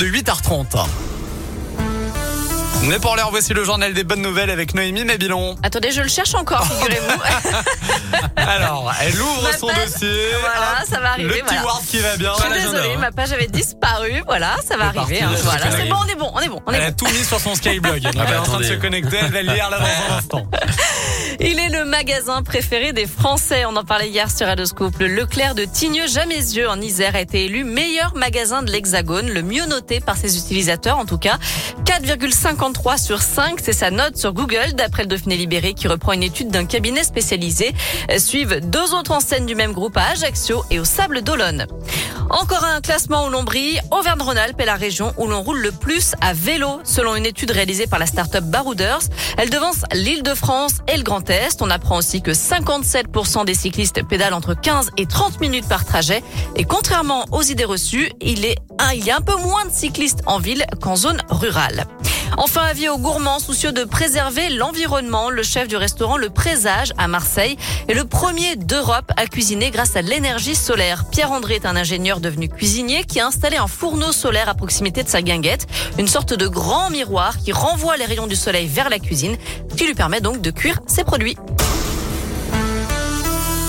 de 8h30. Mais pour l'heure, voici le journal des bonnes nouvelles avec Noémie Mabilon. Attendez, je le cherche encore, figurez-vous. Alors, elle ouvre Ma son page- dossier. Voilà, Hop, ça va arriver, Le petit voilà. Word qui va bien. Je suis désolée, ma page avait disparu. Voilà, ça va C'est arriver. parti, hein. là, Voilà, c'est bon, on est bon, on est bon, on Elle est a bon. tout mis sur son Skyblog. Donc, elle est en train de se connecter. Elle va le lire là dans un instant. Il est le magasin préféré des Français. On en parlait hier sur Radoscope. Le Leclerc de Tigneux-Jamaisieux en Isère a été élu meilleur magasin de l'Hexagone, le mieux noté par ses utilisateurs en tout cas. 4,53 sur 5, c'est sa note sur Google d'après le Dauphiné Libéré qui reprend une étude d'un cabinet spécialisé. Suivent deux autres enseignes du même groupe à Ajaccio et au Sable d'Olonne. Encore un classement l'on brille. Auvergne-Rhône-Alpes est la région où l'on roule le plus à vélo, selon une étude réalisée par la start-up Barouders. Elle devance l'Île-de-France et le Grand Est. On apprend aussi que 57% des cyclistes pédalent entre 15 et 30 minutes par trajet. Et contrairement aux idées reçues, il y a un peu moins de cyclistes en ville qu'en zone rurale. Enfin, avis aux gourmands soucieux de préserver l'environnement, le chef du restaurant Le Présage à Marseille est le premier d'Europe à cuisiner grâce à l'énergie solaire. Pierre-André est un ingénieur devenu cuisinier qui a installé un fourneau solaire à proximité de sa guinguette, une sorte de grand miroir qui renvoie les rayons du soleil vers la cuisine, qui lui permet donc de cuire ses produits.